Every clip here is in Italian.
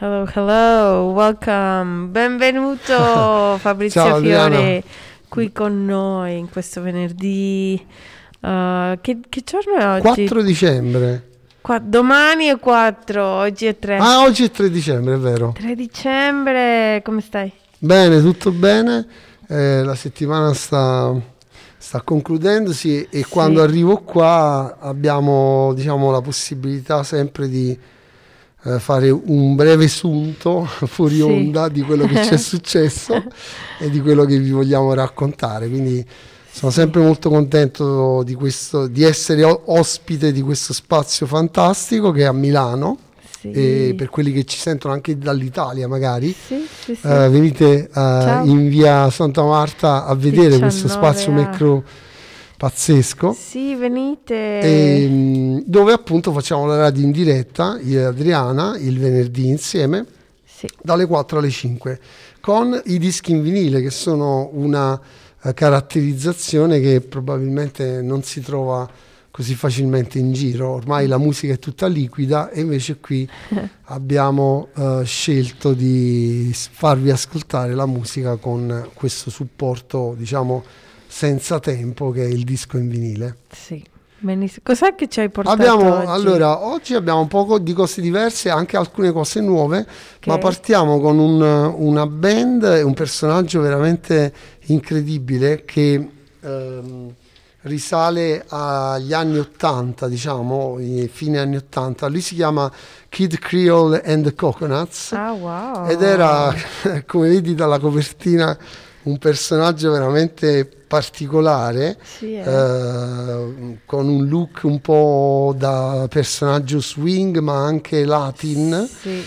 Hello, hello, welcome, benvenuto Fabrizio Ciao. Fiore qui con noi in questo venerdì. uh, che, che giorno è oggi? 4 dicembre. Qua- domani è 4, oggi è 3. Ah, oggi è 3 dicembre, è vero. 3 dicembre, come stai? Bene, tutto bene. Eh, la settimana sta, sta concludendosi e Sì. quando arrivo qua abbiamo diciamo, la possibilità sempre di eh, fare un breve sunto fuori Sì. onda di quello che ci è successo e di quello che vi vogliamo raccontare. Quindi sono sempre molto contento di, questo, di essere ospite di questo spazio fantastico che è a Milano. Sì. E per quelli che ci sentono anche dall'Italia magari, Sì, sì, sì. eh, venite Ciao. in via Santa Marta a vedere questo 19 spazio A. macro pazzesco. Sì, venite. E, mh, dove appunto facciamo la radio in diretta, io e Adriana, il venerdì insieme, Sì. dalle 4 alle 5, con i dischi in vinile, che sono una eh, caratterizzazione che probabilmente non si trova così facilmente in giro. Ormai la musica è tutta liquida e invece qui abbiamo eh, scelto di farvi ascoltare la musica con questo supporto, diciamo, senza tempo che è il disco in vinile. Sì. Benissimo. Cos'è che ci hai portato Abbiamo, oggi? allora, oggi abbiamo un po' di cose diverse, anche alcune cose nuove, ma Ok. partiamo con un- una band e un personaggio veramente incredibile che ehm, risale agli anni 80, diciamo, fine anni 80. Lui si chiama Kid Creole and the Coconuts Ah, wow. ed era, come vedi dalla copertina, un personaggio veramente particolare Sì, eh. eh, con un look un po' da personaggio swing ma anche latin Sì.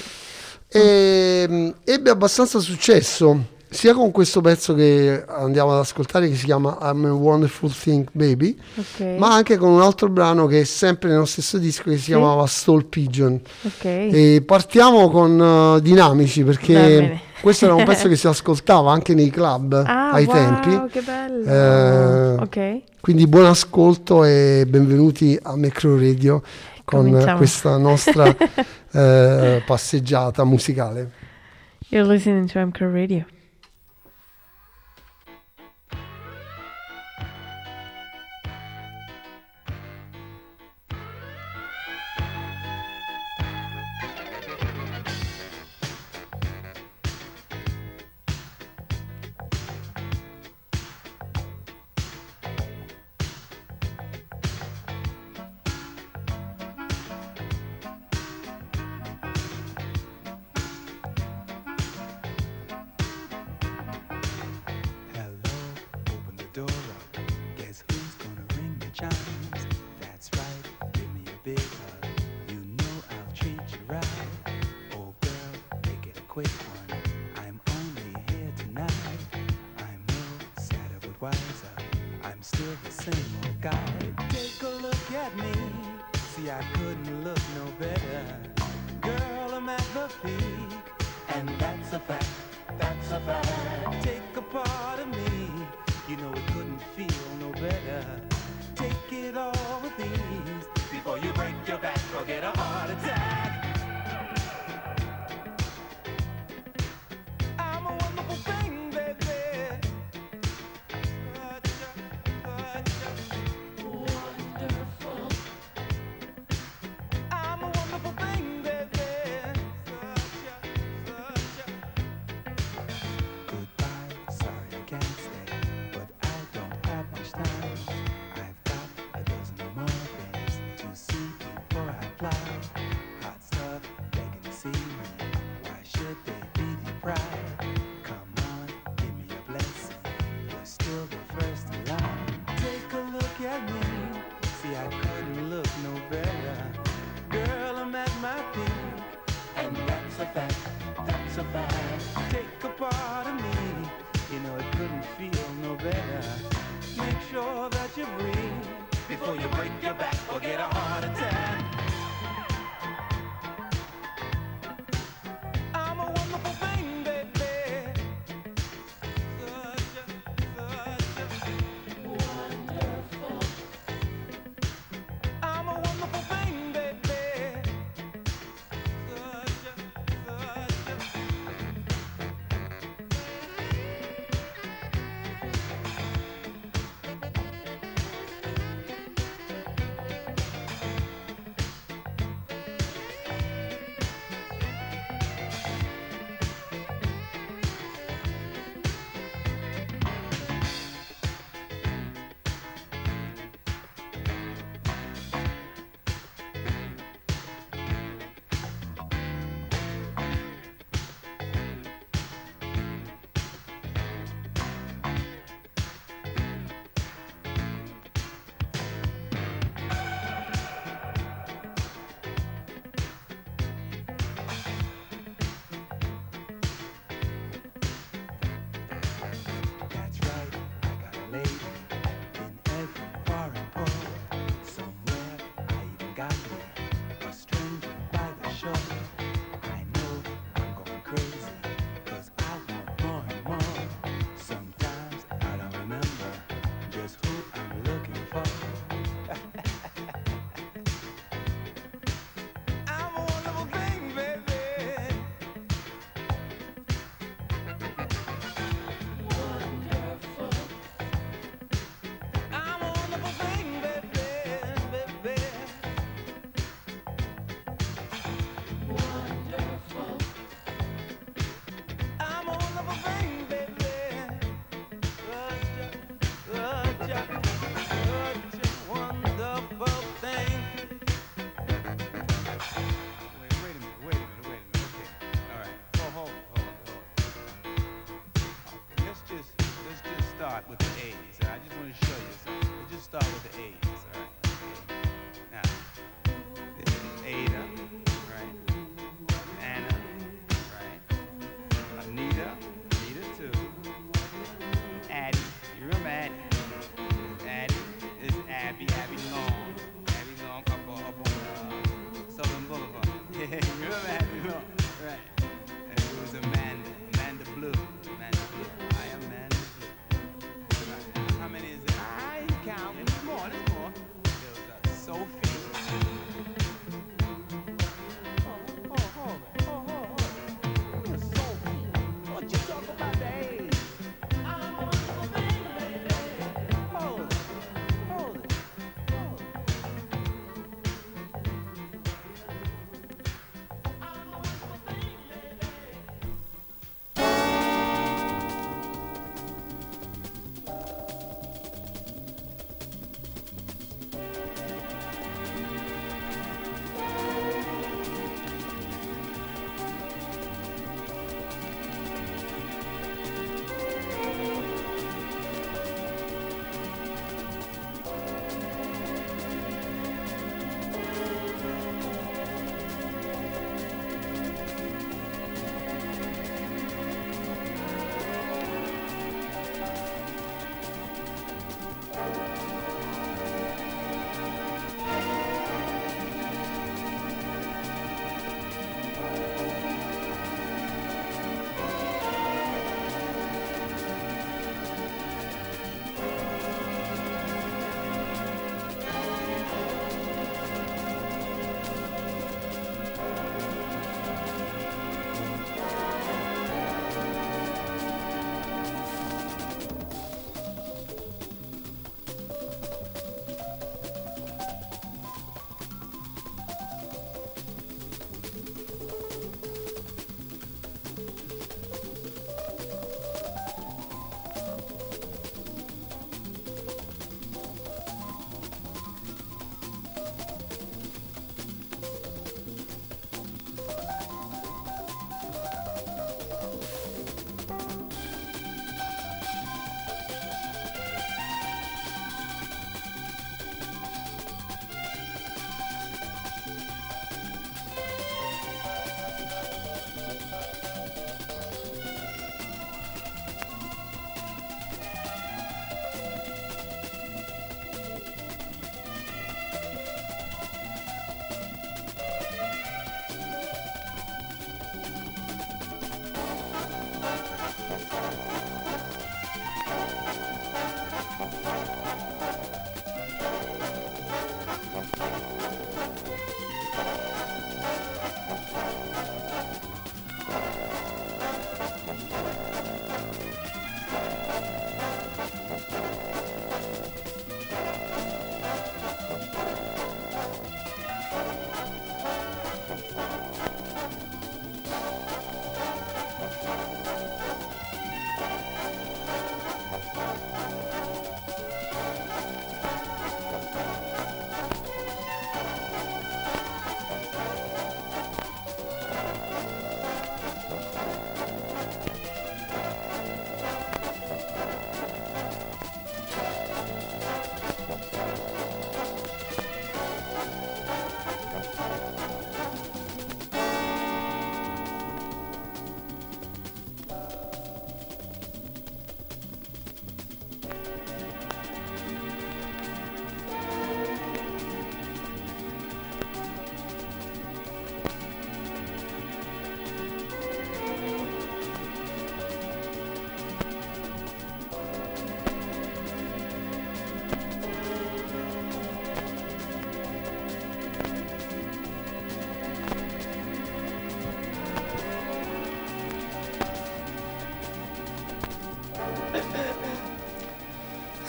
e mh, ebbe abbastanza successo sia con questo pezzo che andiamo ad ascoltare che si chiama I'm a Wonderful Thing Baby Ok. ma anche con un altro brano che è sempre nello stesso disco che si Sì. chiamava Stall Pigeon Ok. e partiamo con eh, Dinamici perché. Questo era un pezzo che si ascoltava anche nei club Ah, ai wow, tempi che bello. Eh, ok. quindi buon ascolto e benvenuti a Macro Radio con Cominciamo. questa nostra eh, passeggiata musicale. You're listening to MCR Radio. Peak, and that's a fact. That's a fact. Take a part of me. You know it couldn't feel no better. Take it all with ease before you break your back or get a heart attack.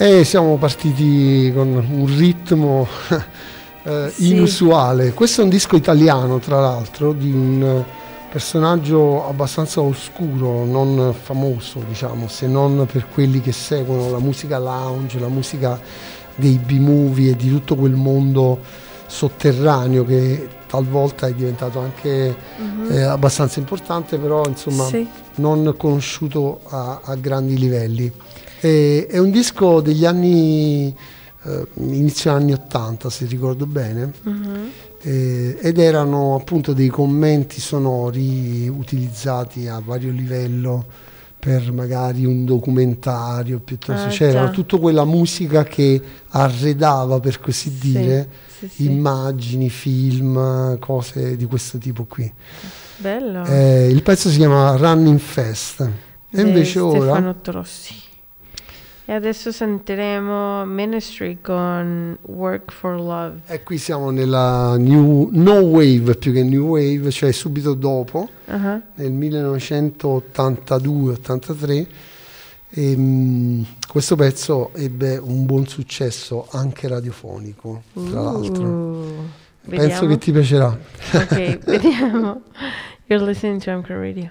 E siamo partiti con un ritmo eh, Sì. inusuale. Questo è un disco italiano, tra l'altro, di un personaggio abbastanza oscuro, non famoso, diciamo, se non per quelli che seguono la musica lounge, la musica dei B-movie e di tutto quel mondo sotterraneo che talvolta è diventato anche eh, abbastanza importante, però insomma Sì. non conosciuto a, a grandi livelli. E- è un disco degli anni, eh, inizio anni 80 se ricordo bene, Mhm. eh, ed erano appunto dei commenti sonori utilizzati a vario livello per magari un documentario piuttosto, Ah, c'era già. tutta quella musica che arredava per così Sì, dire sì, sì. immagini, film, cose di questo tipo qui. Bello. Eh, il pezzo si chiama Running Fest e invece ora Stefano Trossi. E adesso sentiremo Ministry con Work for Love. e qui siamo nella new, no wave più che new wave, cioè subito dopo, Ah, nel 1982-83. E, mm, questo pezzo ebbe un buon successo anche radiofonico, tra l'altro. Uh, Penso vediamo. che ti piacerà. Ok, vediamo. You're listening to Amco Radio.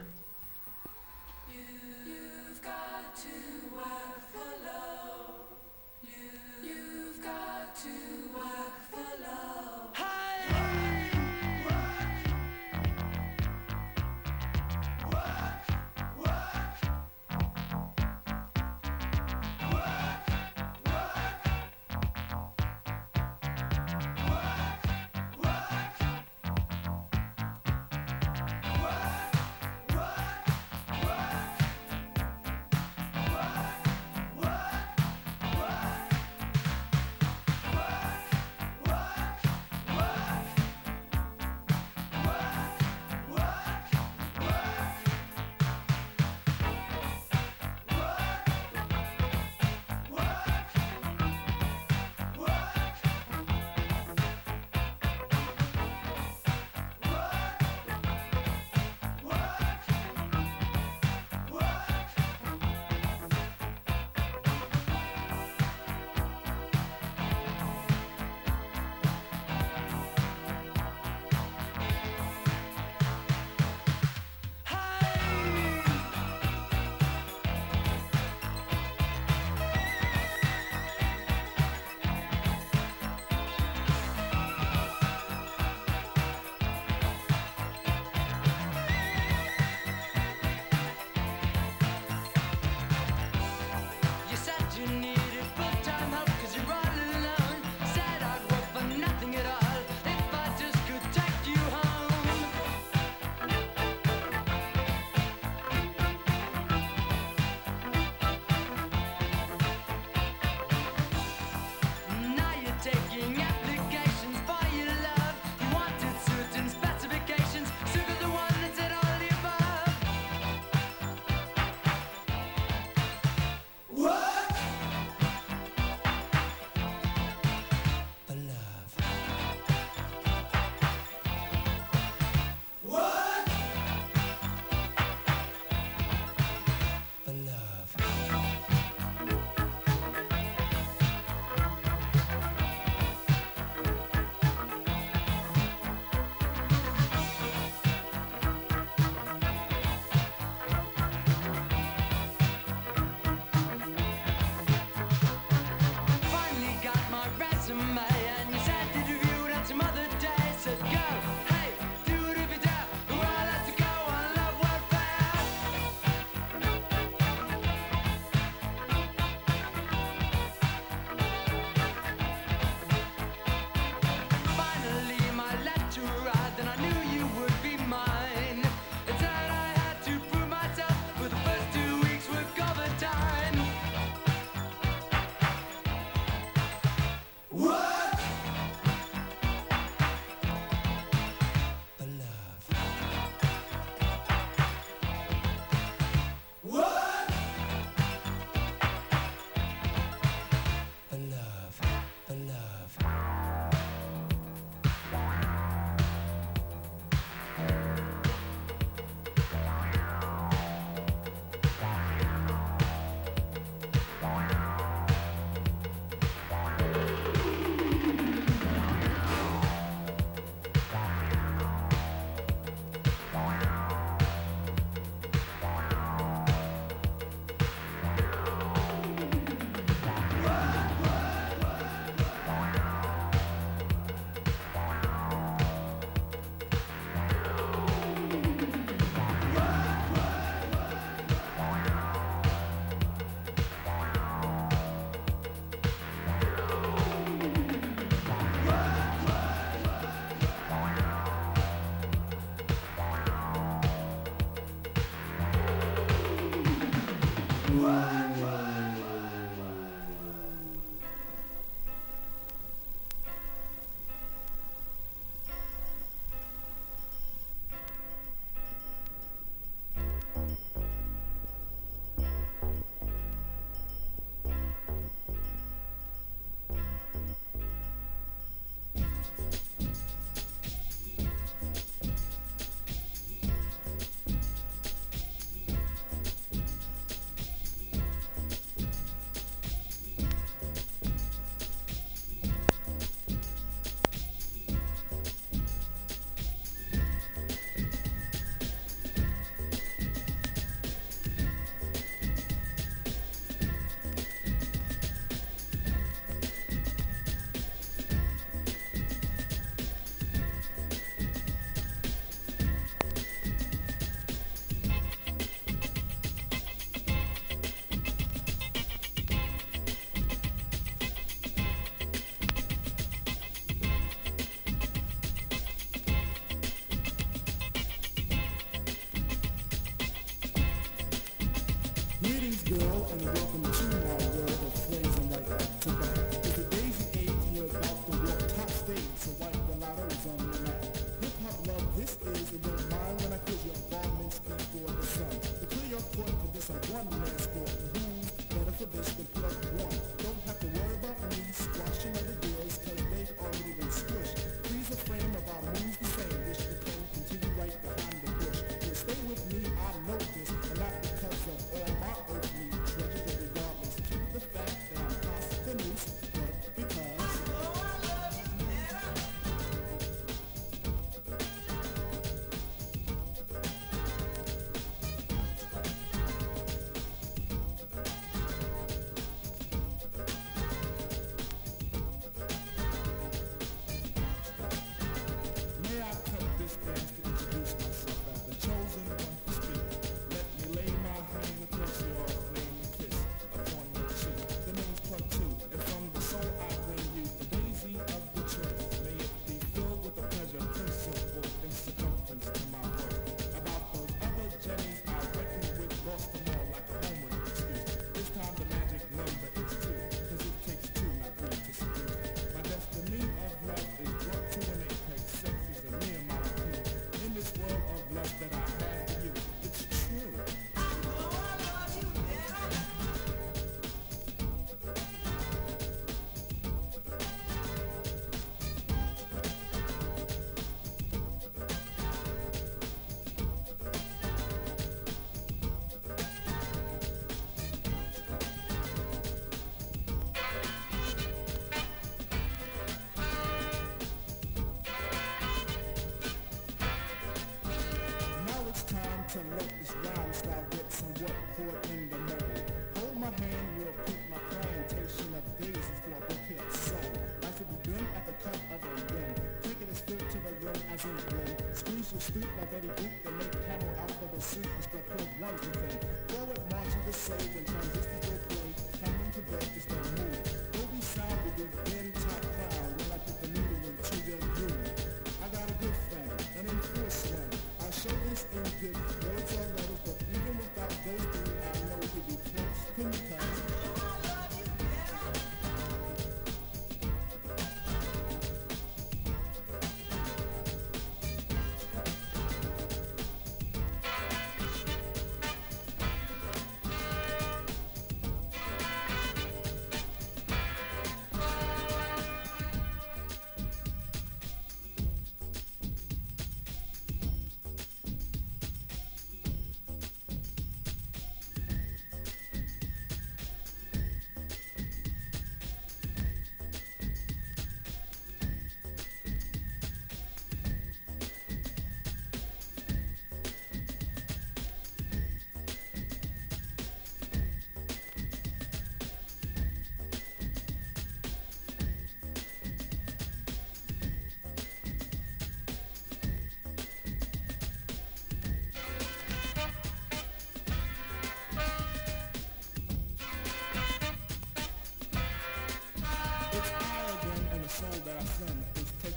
speak.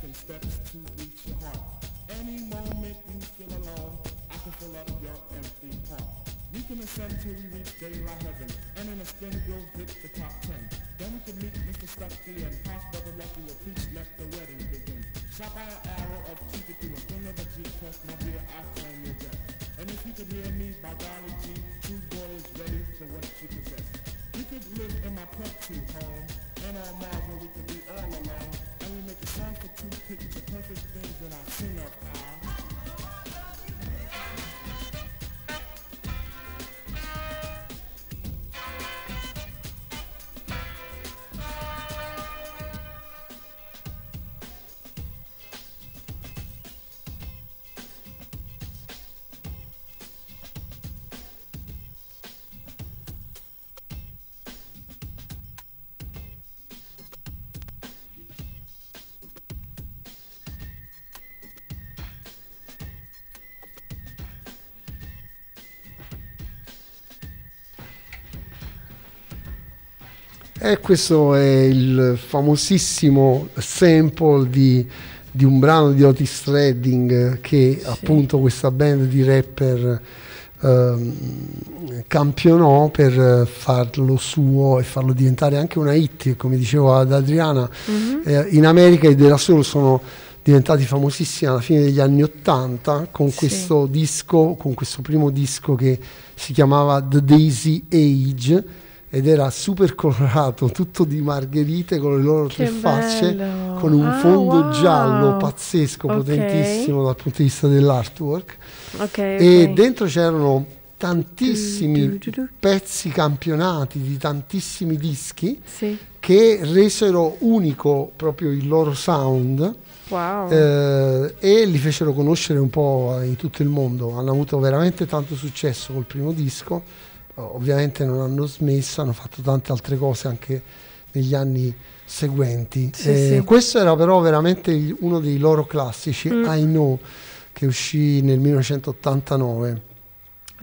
Taking steps to reach your heart. Any moment you feel alone, I can fill up your empty heart. We can ascend till we reach daylight heaven. And in a spin, we'll hit the top ten. Then we can meet Mr. Stucky and Pops Brother Lucky will preach, let the wedding begin. Shot by an arrow of Chica through a thing of a G test, my dear, I claim your death. And if you could hear me, by golly G, true boy is ready for what she possess. We could live in my tree home, and on Mars where we could be all alone make a song for two picks the perfect things when I sing up. E questo è il famosissimo sample di, di un brano di Otis Redding che Sì. appunto questa band di rapper ehm, campionò per farlo suo e farlo diventare anche una hit, come dicevo ad Adriana. Mhm. Eh, in America i della Soul sono diventati famosissimi alla fine degli anni Ottanta con Sì. questo disco, con questo primo disco che si chiamava The Daisy Age ed era super colorato, tutto di margherite con le loro Che tre facce, bello. con un Ah, fondo wow. giallo pazzesco, Ok. potentissimo dal punto di vista dell'artwork. Ok, E ok. dentro c'erano tantissimi Du, du, du, pezzi campionati di tantissimi dischi Sì. che resero unico proprio il loro sound Wow. eh, e li fecero conoscere un po' in tutto il mondo. Hanno avuto veramente tanto successo col primo disco, ovviamente non hanno smesso, hanno fatto tante altre cose anche negli anni seguenti. Sì, Eh, sì. Questo era però veramente uno dei loro classici, Mm. I Know, che uscì nel 1989.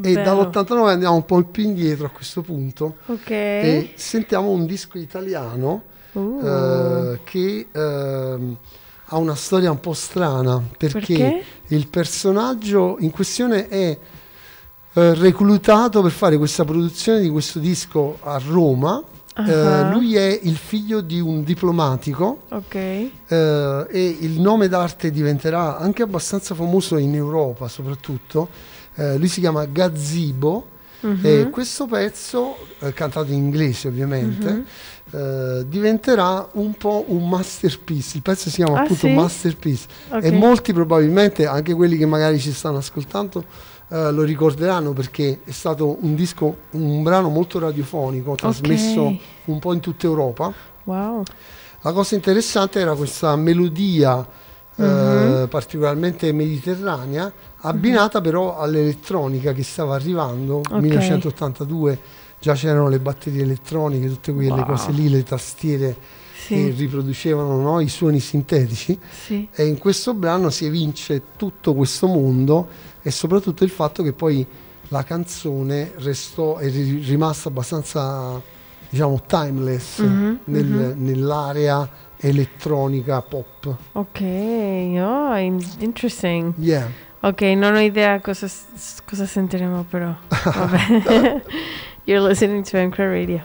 E Bello. dall'89 andiamo un po' più indietro a questo punto Ok. e sentiamo un disco italiano Uh. eh, che ehm, ha una storia un po' strana perché, Perché? il personaggio in questione è eh, reclutato per fare questa produzione di questo disco a Roma. Eh, Ah. lui è il figlio di un diplomatico Ok. eh, e il nome d'arte diventerà anche abbastanza famoso in Europa soprattutto. Eh, lui si chiama Gazzibo Mhm. e questo pezzo, eh, cantato in inglese ovviamente, Mhm. eh, diventerà un po' un masterpiece. Il pezzo si chiama Ah, appunto sì? Masterpiece Ok. e molti probabilmente, anche quelli che magari ci stanno ascoltando, eh, lo ricorderanno perché è stato un disco, un brano molto radiofonico, trasmesso Ok. un po' in tutta Europa. Wow. La cosa interessante era questa melodia eh, Mhm. particolarmente mediterranea, abbinata però all'elettronica che stava arrivando. Nel Ok. 1982 già c'erano le batterie elettroniche, tutte quelle Wow. cose lì, le tastiere che Sì. riproducevano no, i suoni sintetici. Sì. E in questo brano si evince tutto questo mondo e soprattutto il fatto che poi la canzone restò, è ri- rimasta abbastanza, diciamo, timeless Mhm, nel- mhm. nell'area elettronica pop. Ok. Oh, in- interesting. Yeah. Ok, non ho idea cosa, cosa sentiremo però. Vabbè. You're listening to Anchor Radio.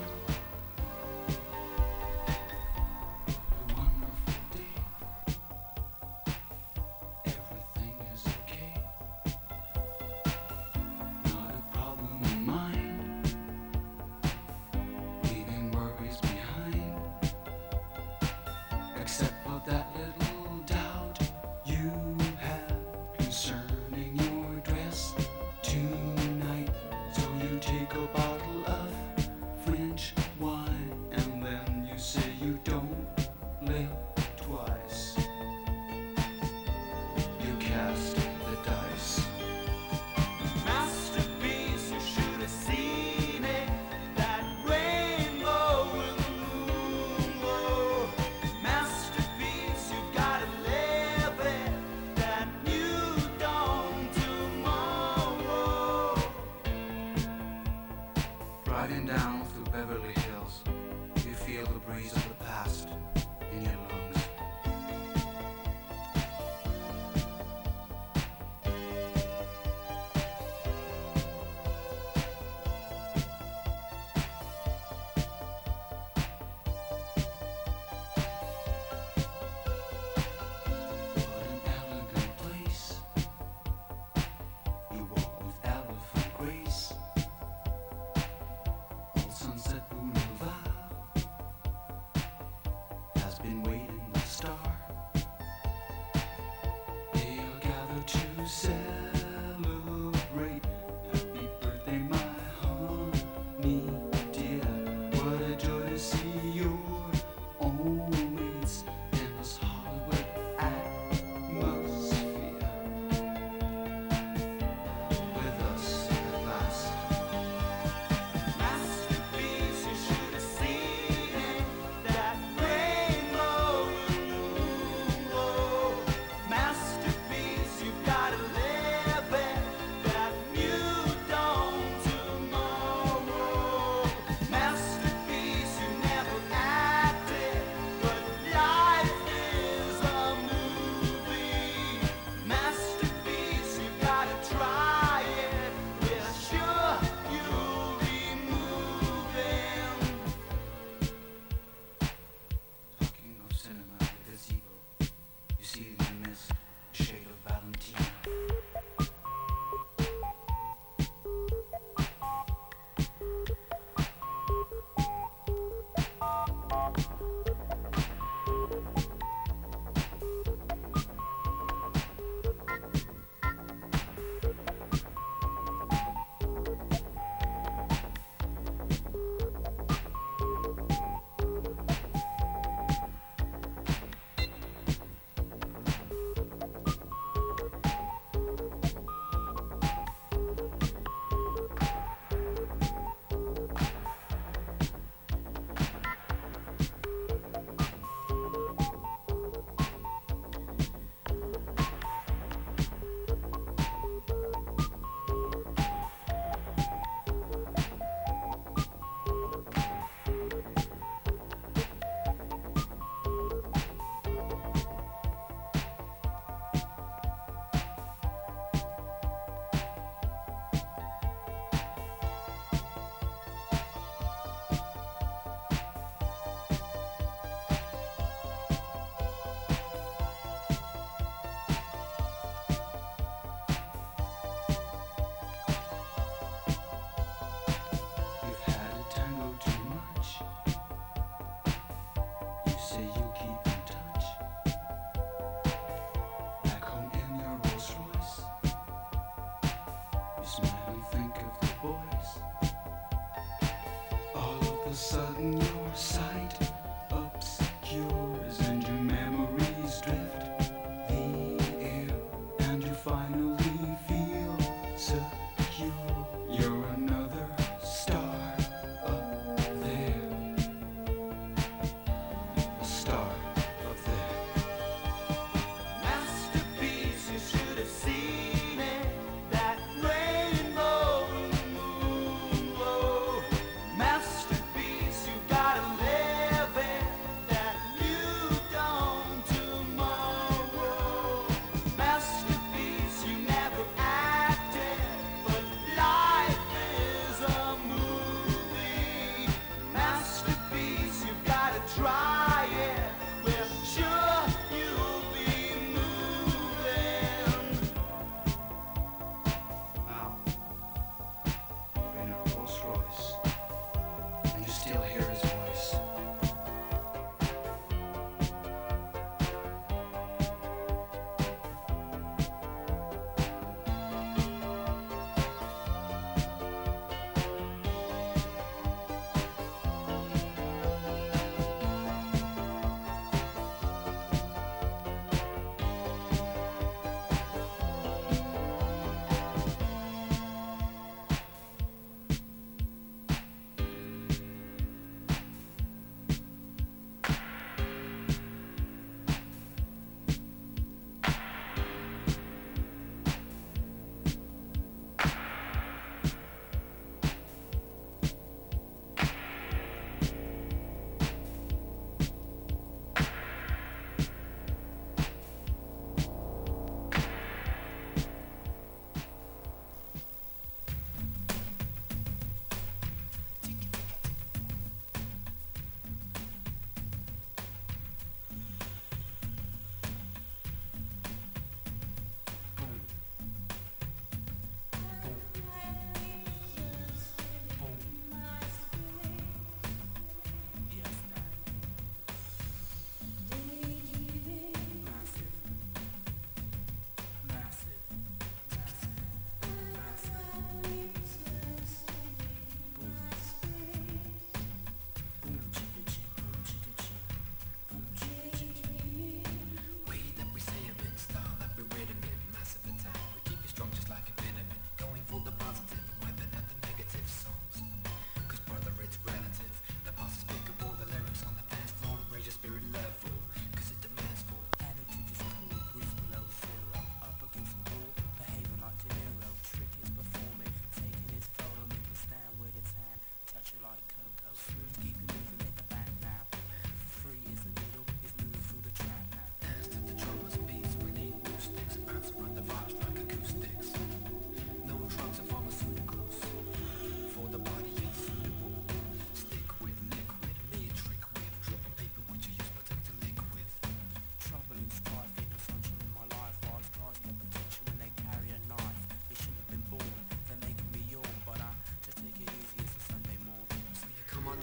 sudden your sight obscures.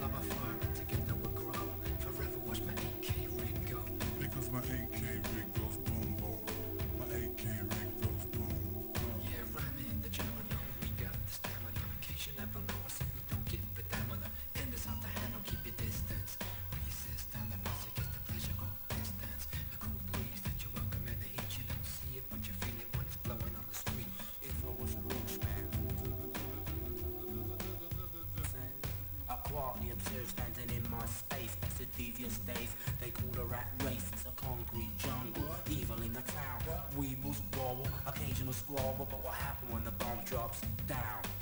love a farm Standing in my space, that's a devious days They call the rat race, it's a concrete jungle Evil in the town, weebles brawl Occasional squabble, but what happens when the bomb drops down?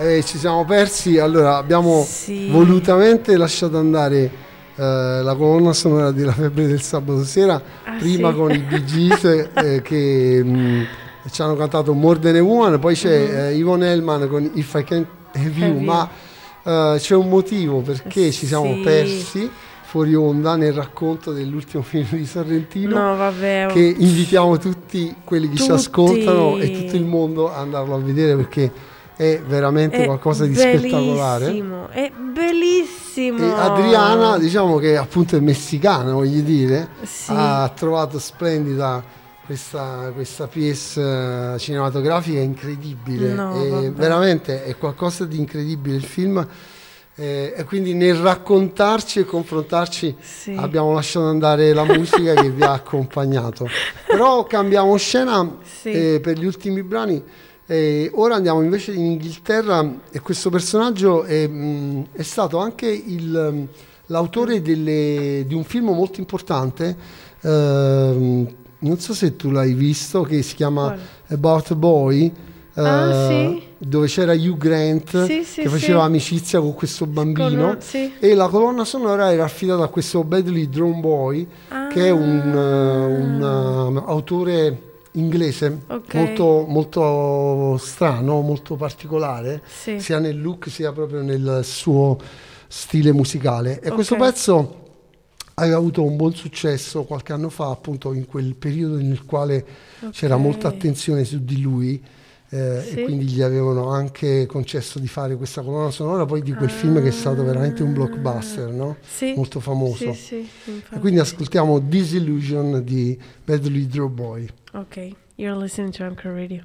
Eh, ci siamo persi. Allora, abbiamo Sì. volutamente lasciato andare eh, la colonna sonora della febbre del sabato sera, Ah, prima sì? con i Bee Gees eh, che mh, ci hanno cantato More Than a Woman, poi c'è eh, Yvonne Hellman con If I Can't Have You, ma eh, c'è un motivo perché ci siamo Sì. persi fuori onda nel racconto dell'ultimo film di Sorrentino. No, vabbè. oh. Che invitiamo tutti quelli che ci Tutti. ascoltano e tutto il mondo ad andarlo a vedere perché è veramente È qualcosa di spettacolare. È bellissimo. E Adriana, diciamo che appunto è messicana, voglio dire, Sì. ha trovato splendida questa, questa pièce eh, cinematografica incredibile. No, vabbè. veramente è qualcosa di incredibile il film. eh, e quindi nel raccontarci e confrontarci Sì. abbiamo lasciato andare la musica che vi ha accompagnato. Però cambiamo scena Sì. eh, per gli ultimi brani. E ora andiamo invece in Inghilterra e questo personaggio è, mh, è stato anche il, mh, l'autore delle- di un film molto importante, ehm, non so se tu l'hai visto, che si chiama Quale? About Boy, Ah, eh, sì? dove c'era Hugh Grant Sì, sì, che faceva amicizia con questo bambino. Sì. E la colonna sonora era affidata a questo Badly Drone Boy, che è un, eh, un, um, autore inglese Ok. molto, molto strano, molto particolare, Sì. sia nel look sia proprio nel suo stile musicale. E questo Ok. pezzo aveva avuto un buon successo qualche anno fa, appunto in quel periodo nel quale c'era Ok. molta attenzione su di lui. eh, Sì. E quindi gli avevano anche concesso di fare questa colonna sonora poi di quel film che è stato veramente un blockbuster, no? Sì. molto famoso. Sì, quindi ascoltiamo Disillusion di Badly Draw Boy. Ok, you're listening to Anchor Radio.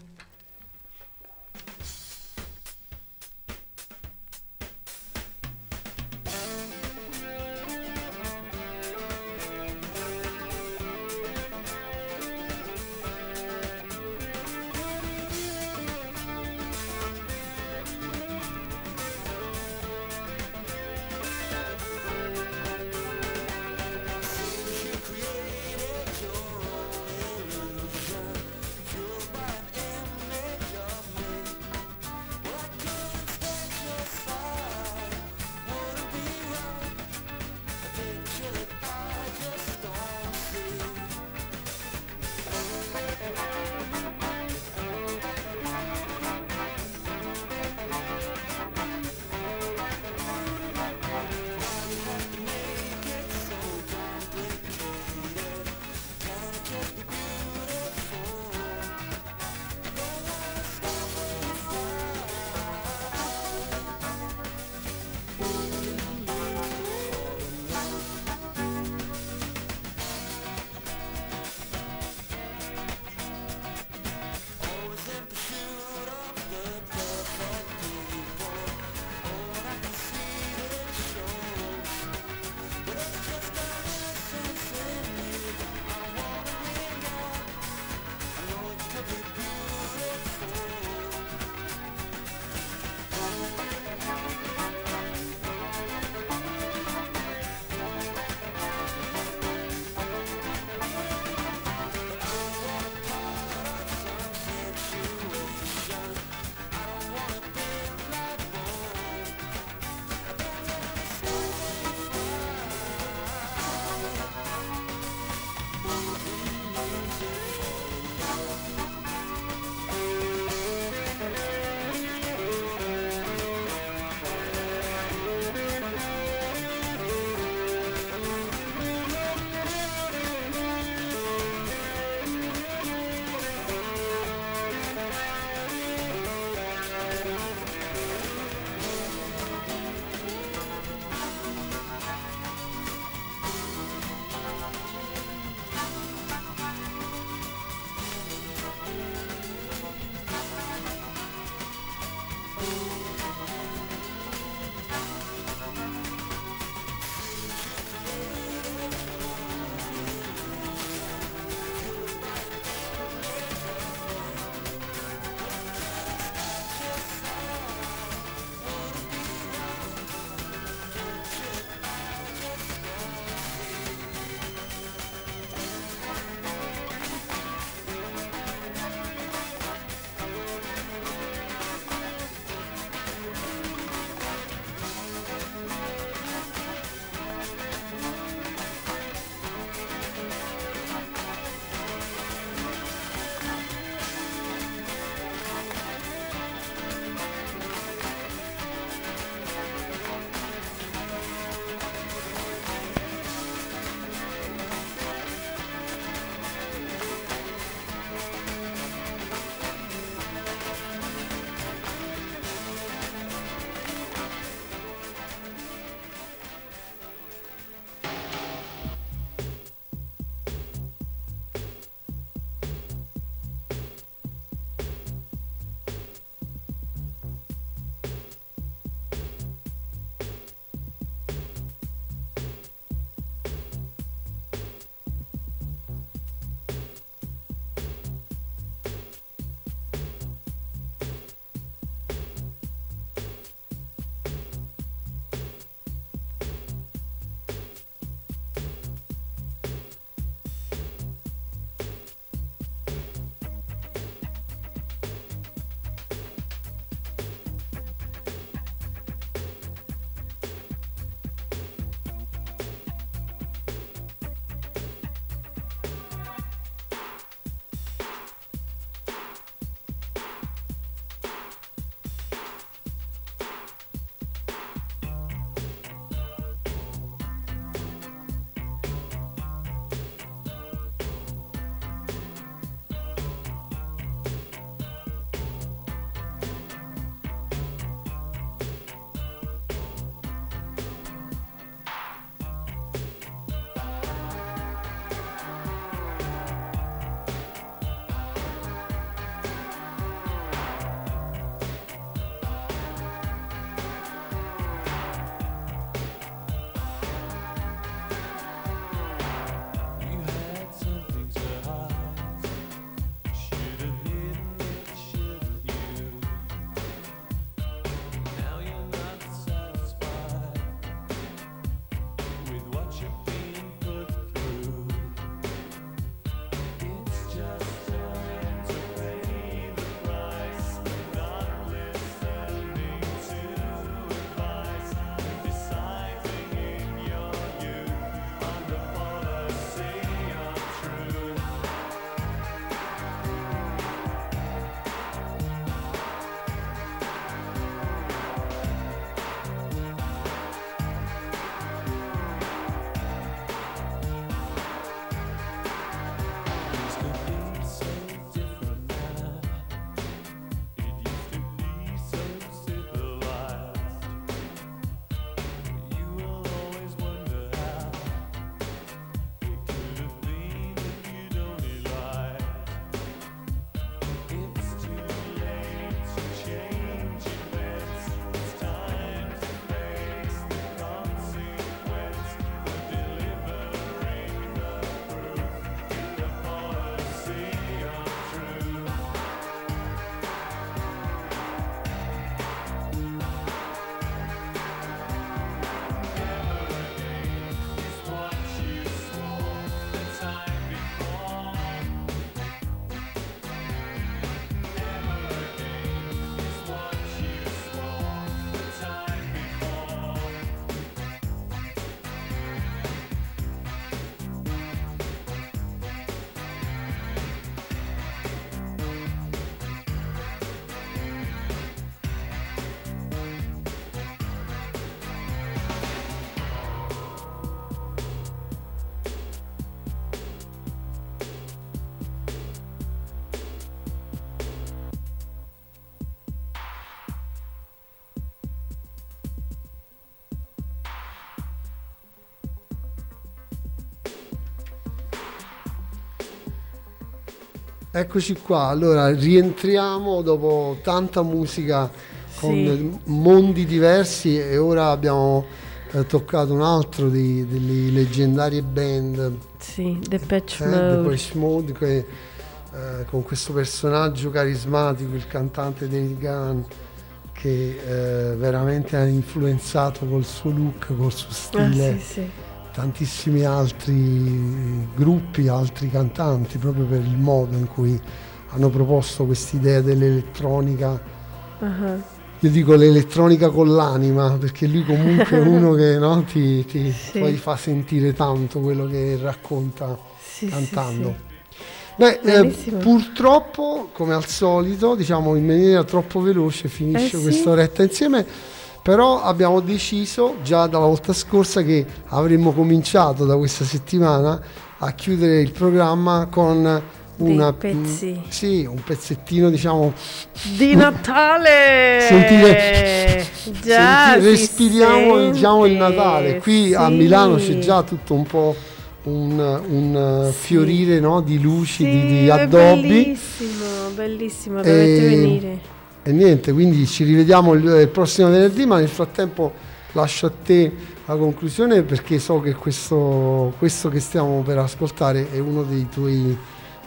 Eccoci qua, allora rientriamo dopo tanta musica con Sì. mondi diversi e ora abbiamo eh, toccato un altro di- delle leggendarie band Sì, The Patch eh, Mode. Depeche Mode che, eh, con questo personaggio carismatico, il cantante David Gunn che eh, veramente ha influenzato col suo look, col suo Ah, stile sì, sì. Tantissimi altri gruppi, altri cantanti, proprio per il modo in cui hanno proposto quest'idea dell'elettronica. Ah, Io dico l'elettronica con l'anima, perché lui comunque è uno che no, ti, ti- Sì. poi fa sentire tanto quello che racconta sì, cantando. sì. Beh, eh, purtroppo, come al solito, diciamo in maniera troppo veloce finisce Eh questa oretta insieme, però abbiamo deciso già dalla volta scorsa che avremmo cominciato da questa settimana a chiudere il programma con una, pezzi. sì, un pezzettino, diciamo, Di Natale! Sentire- Già, senti- si respiriamo diciamo, il sente, Natale. Qui a sì. Milano c'è già tutto un po' un, un, Sì. fiorire no, di luci, Sì, di, di addobbi. Bellissimo, bellissimo, dovete E- venire. E niente, quindi ci rivediamo il, il prossimo venerdì, ma nel frattempo lascio a te la conclusione perché so che questo, questo che stiamo per ascoltare è uno dei tuoi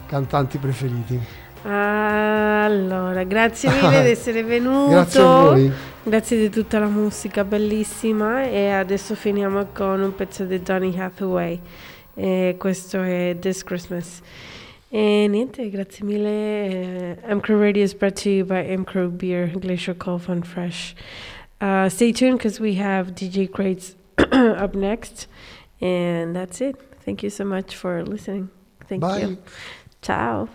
cantanti preferiti. Allora, grazie mille di essere venuto. Grazie a voi. Grazie di tutta la musica bellissima e adesso finiamo con un pezzo di Donny Hathaway. E questo è This Christmas. E niente, grazie mille. Eh, M Crew Radio is brought to you by Crew Beer, Glacier Cold Fun Fresh. Uh, stay tuned because we have DJ Crates up next. And that's it. Thank you so much for listening. Thank Bye. you. Ciao.